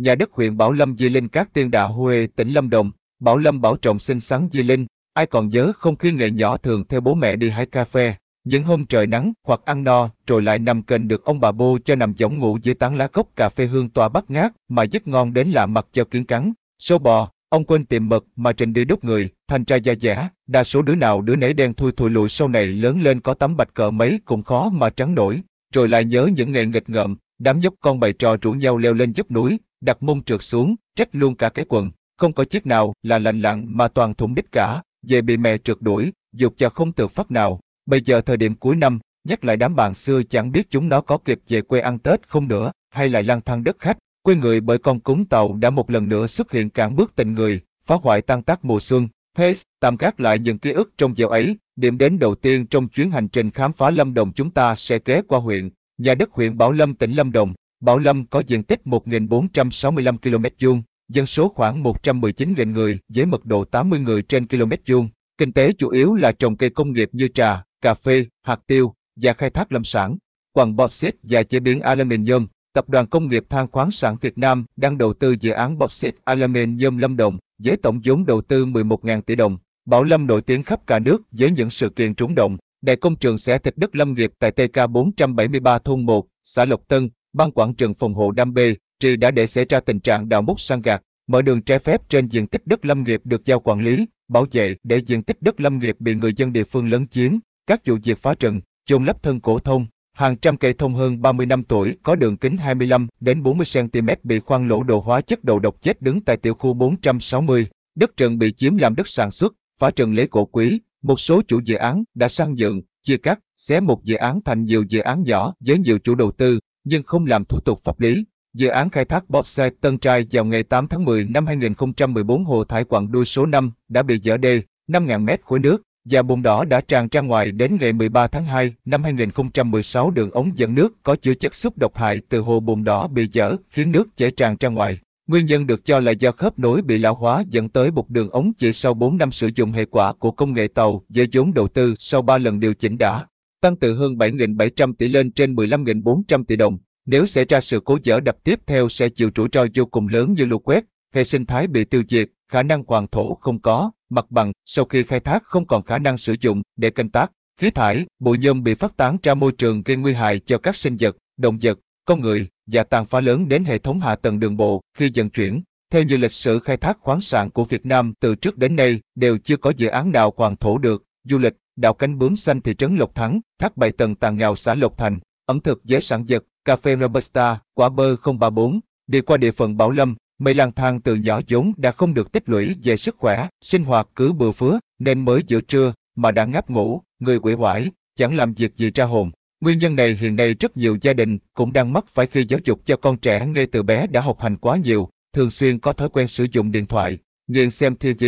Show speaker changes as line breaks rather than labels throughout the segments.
nhà đất huyện Bảo Lâm Di Linh các tiên đà Huê, tỉnh Lâm Đồng. Bảo Lâm bảo trọng xinh xắn Di Linh, ai còn nhớ không khi nghệ nhỏ thường theo bố mẹ đi hái cà phê, những hôm trời nắng hoặc ăn no rồi lại nằm kênh được ông bà bô cho nằm giống ngủ dưới tán lá cốc cà phê hương tỏa bắt ngát mà giấc ngon đến lạ mặt cho kiến cắn. Sâu bò, ông quên tìm mật mà trình đi đốt người, thành ra da dẻ, đa số đứa nào đứa nấy đen thui thùi lụi sau này lớn lên có tấm bạch cỡ mấy cũng khó mà trắng nổi, rồi lại nhớ những ngày nghịch ngợm, đám nhóc con bày trò rủ nhau leo lên dốc núi, đặt mông trượt xuống, trách luôn cả cái quần, không có chiếc nào là lành lặn mà toàn thủng đích cả, về bị mẹ trượt đuổi, dục cho không tự phát nào. Bây giờ thời điểm cuối năm, nhắc lại đám bạn xưa chẳng biết chúng nó có kịp về quê ăn Tết không nữa, hay lại lang thang đất khách, quê người bởi con cúng tàu đã một lần nữa xuất hiện cản bước tình người, phá hoại tan tác mùa xuân. Pace tạm gác lại những ký ức trong dạo ấy, điểm đến đầu tiên trong chuyến hành trình khám phá Lâm Đồng chúng ta sẽ ghé qua huyện, nhà đất huyện Bảo Lâm tỉnh Lâm Đồng. Bảo Lâm có diện tích 1.465 km vuông, dân số khoảng 119.000 người với mật độ 80 người trên km vuông. Kinh tế chủ yếu là trồng cây công nghiệp như trà, cà phê, hạt tiêu và khai thác lâm sản. Quảng bauxit và chế biến aluminium, Tập đoàn Công nghiệp Than khoáng sản Việt Nam đang đầu tư dự án bauxit aluminium Lâm Đồng với tổng vốn đầu tư 11.000 tỷ đồng. Bảo Lâm nổi tiếng khắp cả nước với những sự kiện trúng động. Đại công trường sẽ thịt đất lâm nghiệp tại TK 473 thôn 1, xã Lộc Tân, ban quản trường phòng hộ Đam Bê, Trì đã để xảy ra tình trạng đào múc sang gạt, mở đường trái phép trên diện tích đất lâm nghiệp được giao quản lý, bảo vệ để diện tích đất lâm nghiệp bị người dân địa phương lấn chiếm, các vụ việc phá rừng, chôn lấp thân cổ thông, hàng trăm cây thông hơn 30 năm tuổi có đường kính 25 đến 40 cm bị khoan lỗ đồ hóa chất đầu độc chết đứng tại tiểu khu 460, đất rừng bị chiếm làm đất sản xuất, phá rừng lấy cổ quý, một số chủ dự án đã sang dựng, chia cắt, xé một dự án thành nhiều dự án nhỏ với nhiều chủ đầu tư, nhưng không làm thủ tục pháp lý. Dự án khai thác bauxite Tân Trai vào ngày 8 tháng 10 năm 2014 hồ thải quặng đuôi số 5 đã bị dỡ đê, 5.000 mét khối nước, và bùn đỏ đã tràn ra ngoài đến ngày 13 tháng 2 năm 2016 đường ống dẫn nước có chứa chất xúc độc hại từ hồ bùn đỏ bị dở khiến nước chảy tràn ra ngoài. Nguyên nhân được cho là do khớp nối bị lão hóa dẫn tới một đường ống chỉ sau 4 năm sử dụng hệ quả của công nghệ tàu với vốn đầu tư sau 3 lần điều chỉnh đã tăng từ hơn 7.700 tỷ lên trên 15.400 tỷ đồng. Nếu xảy ra sự cố dở đập tiếp theo sẽ chịu rủi ro vô cùng lớn như lũ quét, hệ sinh thái bị tiêu diệt, khả năng hoàn thổ không có, mặt bằng sau khi khai thác không còn khả năng sử dụng để canh tác, khí thải, bụi nhôm bị phát tán ra môi trường gây nguy hại cho các sinh vật, động vật, con người và tàn phá lớn đến hệ thống hạ tầng đường bộ khi dần chuyển. Theo như lịch sử khai thác khoáng sản của Việt Nam từ trước đến nay đều chưa có dự án nào hoàn thổ được, du lịch, đào cánh bướm xanh thị trấn Lộc Thắng, thác bảy tầng tàng nghèo xã Lộc Thành, ẩm thực dễ sản vật, cà phê Robusta, quả bơ 034, đi qua địa phận Bảo Lâm, Mây lang thang từ nhỏ vốn đã không được tích lũy về sức khỏe, sinh hoạt cứ bừa phứa, nên mới giữa trưa mà đã ngáp ngủ, người quỷ hoải, chẳng làm việc gì ra hồn. Nguyên nhân này hiện nay rất nhiều gia đình cũng đang mắc phải khi giáo dục cho con trẻ ngay từ bé đã học hành quá nhiều, thường xuyên có thói quen sử dụng điện thoại, nghiện xem TV,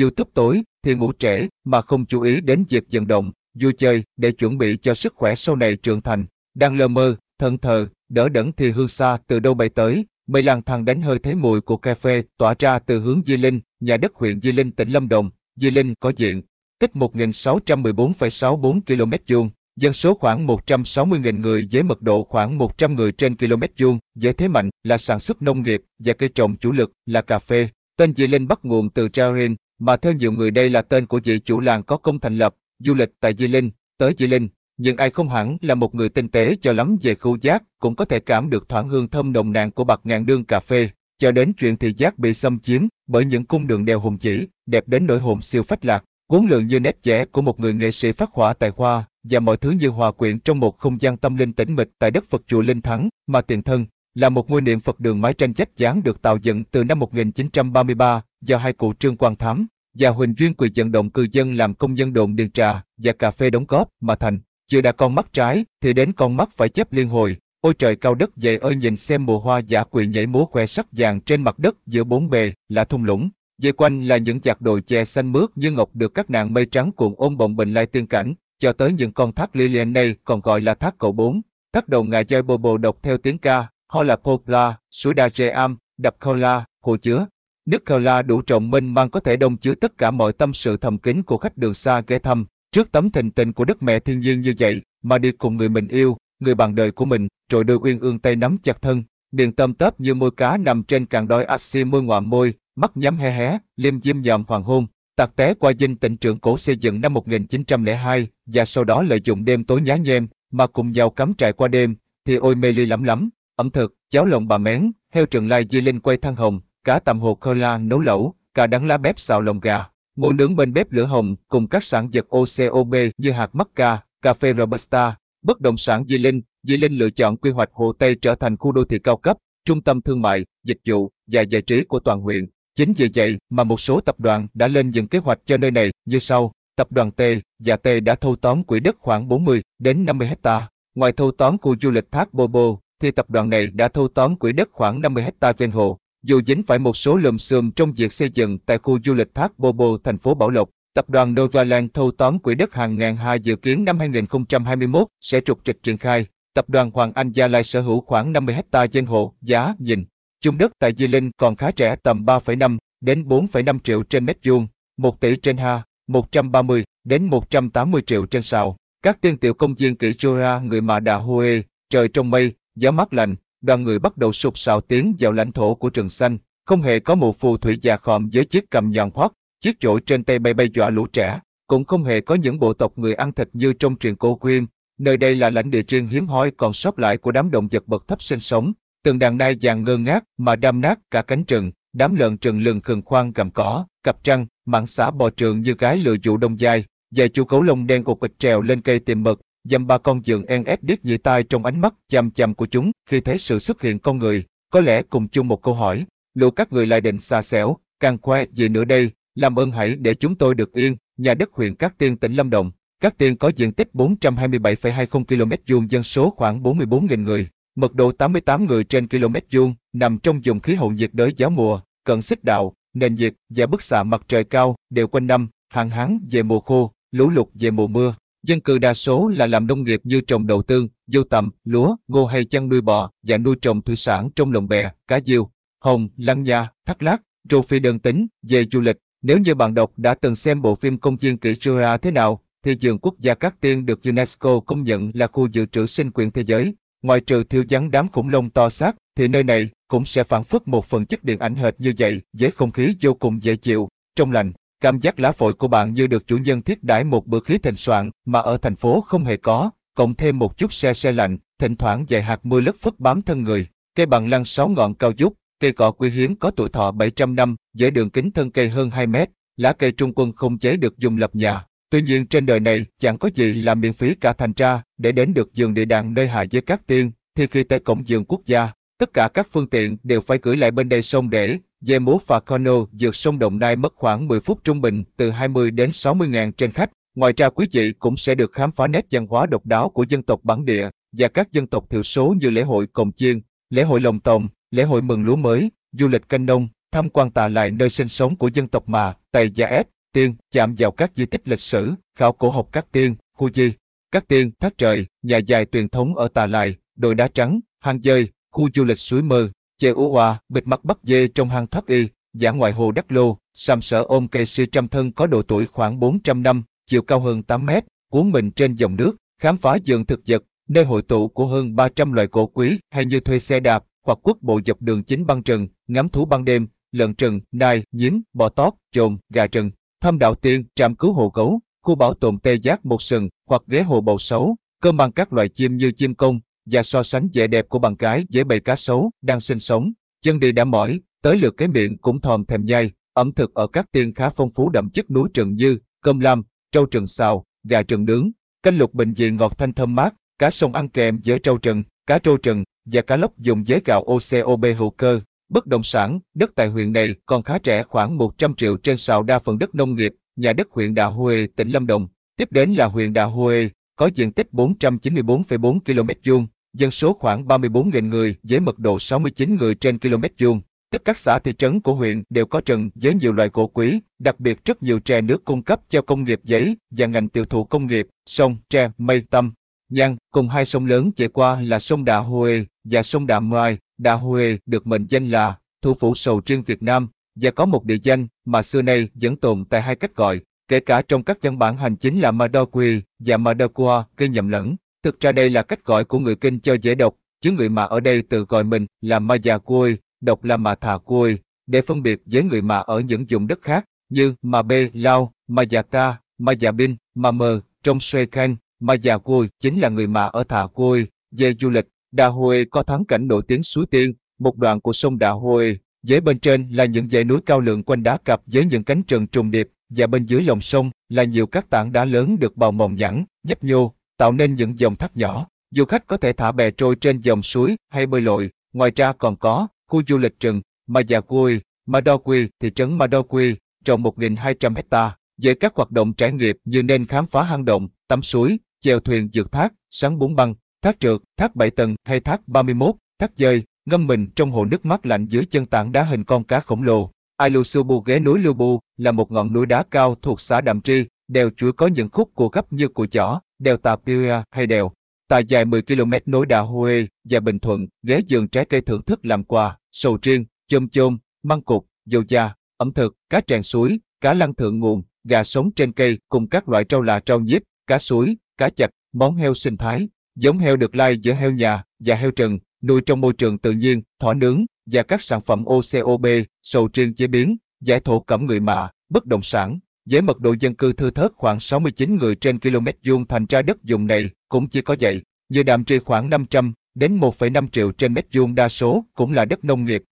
YouTube tối thì ngủ trễ mà không chú ý đến việc vận động, vui chơi để chuẩn bị cho sức khỏe sau này trưởng thành. Đang lơ mơ, thân thờ, đỡ đẫn thì hương xa từ đâu bay tới, Mây lang thang đánh hơi thấy mùi của cà phê tỏa ra từ hướng Di Linh, nhà đất huyện Di Linh tỉnh Lâm Đồng. Di Linh có diện tích 1.614,64 km vuông, dân số khoảng 160.000 người với mật độ khoảng 100 người trên km vuông, với thế mạnh là sản xuất nông nghiệp và cây trồng chủ lực là cà phê. Tên Di Linh bắt nguồn từ Charin mà theo nhiều người đây là tên của vị chủ làng có công thành lập, du lịch tại Di Linh, tới Di Linh, nhưng ai không hẳn là một người tinh tế cho lắm về khu giác, cũng có thể cảm được thoảng hương thơm nồng nàn của bạc ngàn đương cà phê, cho đến chuyện thị giác bị xâm chiếm bởi những cung đường đèo hùng chỉ, đẹp đến nỗi hồn siêu phách lạc, cuốn lượng như nét vẽ của một người nghệ sĩ phát họa tài hoa, và mọi thứ như hòa quyện trong một không gian tâm linh tĩnh mịch tại đất Phật chùa Linh Thắng, mà tiền thân là một ngôi niệm Phật đường mái tranh chách dáng được tạo dựng từ năm 1933 do hai cụ Trương Quang Thám và Huỳnh Duyên Quỳ vận động cư dân làm công dân đồn điền trà và cà phê đóng góp mà thành. Chưa đã con mắt trái, thì đến con mắt phải chấp liên hồi. Ôi trời cao đất dày ơi nhìn xem mùa hoa giả quỳ nhảy múa khoe sắc vàng trên mặt đất giữa bốn bề là thung lũng. Về quanh là những chạc đồi chè xanh mướt như ngọc được các nàng mây trắng cuộn ôm bồng bình lai tiên cảnh, cho tới những con thác Lilian này còn gọi là thác cậu bốn. Thác đầu ngà chơi bồ bồ độc theo tiếng ca, ho là Popla, suối đa am, đập Kola, hồ chứa. Nước La đủ trọng minh mang có thể đông chứa tất cả mọi tâm sự thầm kín của khách đường xa ghé thăm, Trước tấm thình tình của đất mẹ thiên nhiên như vậy, mà đi cùng người mình yêu, người bạn đời của mình, rồi đôi uyên ương tay nắm chặt thân, miệng tâm tấp như môi cá nằm trên càng đói axi môi ngoạm môi, mắt nhắm hé hé, liêm diêm nhòm hoàng hôn. Tạc té qua dinh tỉnh trưởng cổ xây dựng năm 1902 và sau đó lợi dụng đêm tối nhá nhem mà cùng nhau cắm trại qua đêm, thì ôi mê ly lắm lắm. Ẩm thực, cháo lồng bà mén, heo trường lai di linh quay thăng hồng, cá tầm hồ cola nấu lẩu, cà đắng lá bếp xào lồng gà, ngủ nướng bên bếp lửa hồng cùng các sản vật OCOB như hạt mắc ca, cà phê Robusta, bất động sản Di Linh, Di Linh lựa chọn quy hoạch Hồ Tây trở thành khu đô thị cao cấp, trung tâm thương mại, dịch vụ và giải trí của toàn huyện. Chính vì vậy mà một số tập đoàn đã lên những kế hoạch cho nơi này như sau. Tập đoàn T và T đã thâu tóm quỹ đất khoảng 40 đến 50 hecta. Ngoài thâu tóm khu du lịch Thác Bobo, thì tập đoàn này đã thâu tóm quỹ đất khoảng 50 hecta ven hồ. Dù dính phải một số lùm xùm trong việc xây dựng tại khu du lịch Thác Bobo thành phố Bảo Lộc, tập đoàn Novaland thâu tóm quỹ đất hàng ngàn ha dự kiến năm 2021 sẽ trục trịch triển khai. Tập đoàn Hoàng Anh Gia Lai sở hữu khoảng 50 hecta dân hộ giá, nhìn. Chung đất tại Di Linh còn khá rẻ tầm 3,5 đến 4,5 triệu trên mét vuông, 1 tỷ trên ha, 130 đến 180 triệu trên sào. Các tiên tiểu công viên kỹ Chora người mà đà Huê, trời trong mây, gió mát lạnh, đoàn người bắt đầu sụp sào tiến vào lãnh thổ của trường xanh, không hề có một phù thủy già khòm với chiếc cầm nhọn hoắt, chiếc chổi trên tay bay bay dọa lũ trẻ, cũng không hề có những bộ tộc người ăn thịt như trong truyền cô Quyên. Nơi đây là lãnh địa riêng hiếm hoi còn sót lại của đám động vật bậc thấp sinh sống, từng đàn nai vàng ngơ ngác mà đâm nát cả cánh rừng, đám lợn rừng lừng khừng khoang gầm cỏ, cặp trăng, mảng xả bò trường như cái lừa dụ đông dài, và chú cấu lông đen cục quịch trèo lên cây tìm mật, dăm ba con giường en ép điếc dị tai trong ánh mắt chằm chằm của chúng khi thấy sự xuất hiện con người, có lẽ cùng chung một câu hỏi, liệu các người lại định xa xẻo, càng khoe gì nữa đây, làm ơn hãy để chúng tôi được yên, nhà đất huyện Cát Tiên tỉnh Lâm Đồng. Cát Tiên có diện tích 427,20 km vuông dân số khoảng 44.000 người, mật độ 88 người trên km vuông, nằm trong vùng khí hậu nhiệt đới gió mùa, cận xích đạo, nền nhiệt và bức xạ mặt trời cao đều quanh năm, hạn hán về mùa khô, lũ lụt về mùa mưa. Dân cư đa số là làm nông nghiệp như trồng đậu tương, dâu tằm, lúa, ngô hay chăn nuôi bò và nuôi trồng thủy sản trong lồng bè, cá diêu, hồng, lăng nha, thắt lát, rô phi đơn tính, về du lịch. Nếu như bạn đọc đã từng xem bộ phim công viên kỹ Jura thế nào, thì vườn quốc gia Cát Tiên được UNESCO công nhận là khu dự trữ sinh quyền thế giới. Ngoài trừ thiêu vắng đám khủng long to xác, thì nơi này cũng sẽ phản phất một phần chất điện ảnh hệt như vậy, với không khí vô cùng dễ chịu, trong lành. Cảm giác lá phổi của bạn như được chủ nhân thiết đãi một bữa khí thịnh soạn mà ở thành phố không hề có, cộng thêm một chút xe xe lạnh, thỉnh thoảng vài hạt mưa lất phất bám thân người. Cây bằng lăng sáu ngọn cao dút, cây cọ quý hiếm có tuổi thọ 700 năm, với đường kính thân cây hơn 2 mét, lá cây trung quân không chế được dùng lập nhà. Tuy nhiên trên đời này chẳng có gì là miễn phí cả thành ra, để đến được giường địa đàng nơi hạ với các tiên, thì khi tới cổng giường quốc gia, tất cả các phương tiện đều phải gửi lại bên đây sông để, Dê múa và cano vượt sông Đồng Nai mất khoảng 10 phút trung bình từ 20 đến 60 ngàn trên khách. Ngoài ra quý vị cũng sẽ được khám phá nét văn hóa độc đáo của dân tộc bản địa và các dân tộc thiểu số như lễ hội Cồng Chiên, lễ hội Lồng Tồng, lễ hội mừng lúa mới, du lịch canh nông, tham quan tà lại nơi sinh sống của dân tộc mà, Tây Gia Ết, Tiên, chạm vào các di tích lịch sử, khảo cổ học các tiên, khu di, các tiên, thác trời, nhà dài truyền thống ở Tà Lại, đồi đá trắng, hang dơi, khu du lịch suối mơ, chê ú hoa, bịt mặt bắt dê trong hang thoát y, giả ngoại hồ đắc lô, sàm sở ôm cây si trăm thân có độ tuổi khoảng 400 năm, chiều cao hơn 8 mét, cuốn mình trên dòng nước, khám phá vườn thực vật, nơi hội tụ của hơn 300 loài cổ quý hay như thuê xe đạp, hoặc quốc bộ dọc đường chính băng rừng, ngắm thú ban đêm, lợn rừng, nai, nhím, bò tót, chồn, gà rừng, thăm đạo tiên, trạm cứu hộ gấu, khu bảo tồn tê giác một sừng, hoặc ghế hồ bầu xấu, cơm bằng các loài chim như chim công, và so sánh vẻ đẹp của bằng cái với bầy cá sấu đang sinh sống. Chân đi đã mỏi, tới lượt cái miệng cũng thòm thèm nhai, ẩm thực ở các tiên khá phong phú đậm chất núi trường như cơm lam, trâu trần xào, gà trần nướng, canh lục bình dị ngọt thanh thơm mát, cá sông ăn kèm với trâu trần cá trâu trần và cá lóc dùng với gạo OCOB hữu cơ. Bất động sản, đất tại huyện này còn khá rẻ khoảng 100 triệu trên sào đa phần đất nông nghiệp, nhà đất huyện Đà Huê, tỉnh Lâm Đồng. Tiếp đến là huyện Đà Huê, có diện tích 494,4 km vuông, dân số khoảng 34.000 người với mật độ 69 người trên km vuông. Tất các xã thị trấn của huyện đều có rừng với nhiều loại gỗ quý, đặc biệt rất nhiều tre nước cung cấp cho công nghiệp giấy và ngành tiêu thụ công nghiệp, sông, tre, mây, tâm, nhang, cùng hai sông lớn chạy qua là sông Đà Huê và sông Đà Mai. Đà Huê được mệnh danh là thủ phủ sầu riêng Việt Nam và có một địa danh mà xưa nay vẫn tồn tại hai cách gọi, kể cả trong các văn bản hành chính là Madokwe và Madokwa gây nhầm lẫn. Thực ra đây là cách gọi của người Kinh cho dễ đọc, chứ người mà ở đây tự gọi mình là Maya Cui, đọc là mà thà Cui, để phân biệt với người mà ở những vùng đất khác, như mà bê Lao, Maya Ta, Maya Bin, mà Mờ, trong Sue Khanh, Maya Cui chính là người mà ở thà Cui, về du lịch, Đà Huê có thắng cảnh nổi tiếng suối tiên, một đoạn của sông Đà Huê, dưới bên trên là những dãy núi cao lượng quanh đá cặp với những cánh rừng trùng điệp, và bên dưới lòng sông là nhiều các tảng đá lớn được bào mòn nhẵn, nhấp nhô, tạo nên những dòng thác nhỏ. Du khách có thể thả bè trôi trên dòng suối hay bơi lội, ngoài ra còn có khu du lịch rừng Mayagui, Madogui, thị trấn Madogui, trồng 1.200 hecta, với các hoạt động trải nghiệm như nên khám phá hang động, tắm suối, chèo thuyền dược thác, sắn bún băng, thác trượt, thác bảy tầng hay thác 31, thác dơi, ngâm mình trong hồ nước mát lạnh dưới chân tảng đá hình con cá khổng lồ. Ailusubu ghé núi Lubu là một ngọn núi đá cao thuộc xã Đạm Tri, đèo chuối có những khúc cua gấp như cùi chỏ, đèo Tà Pia hay đèo. Tại dài 10 km nối đà Huê và Bình Thuận, ghé giường trái cây thưởng thức làm quà, sầu riêng, chôm chôm, măng cục, dầu da, ẩm thực, cá tràng suối, cá lăng thượng nguồn, gà sống trên cây cùng các loại rau là rau nhíp, cá suối, cá chạch, món heo sinh thái, giống heo được lai giữa heo nhà và heo rừng, nuôi trong môi trường tự nhiên, thỏ nướng và các sản phẩm OCOB, sầu riêng chế biến, giải thổ cẩm người mạ, bất động sản. Với mật độ dân cư thưa thớt khoảng 69 người trên km vuông thành ra đất dùng này cũng chỉ có vậy. Như đạm trì khoảng 500 đến 1,5 triệu trên mét vuông đa số cũng là đất nông nghiệp,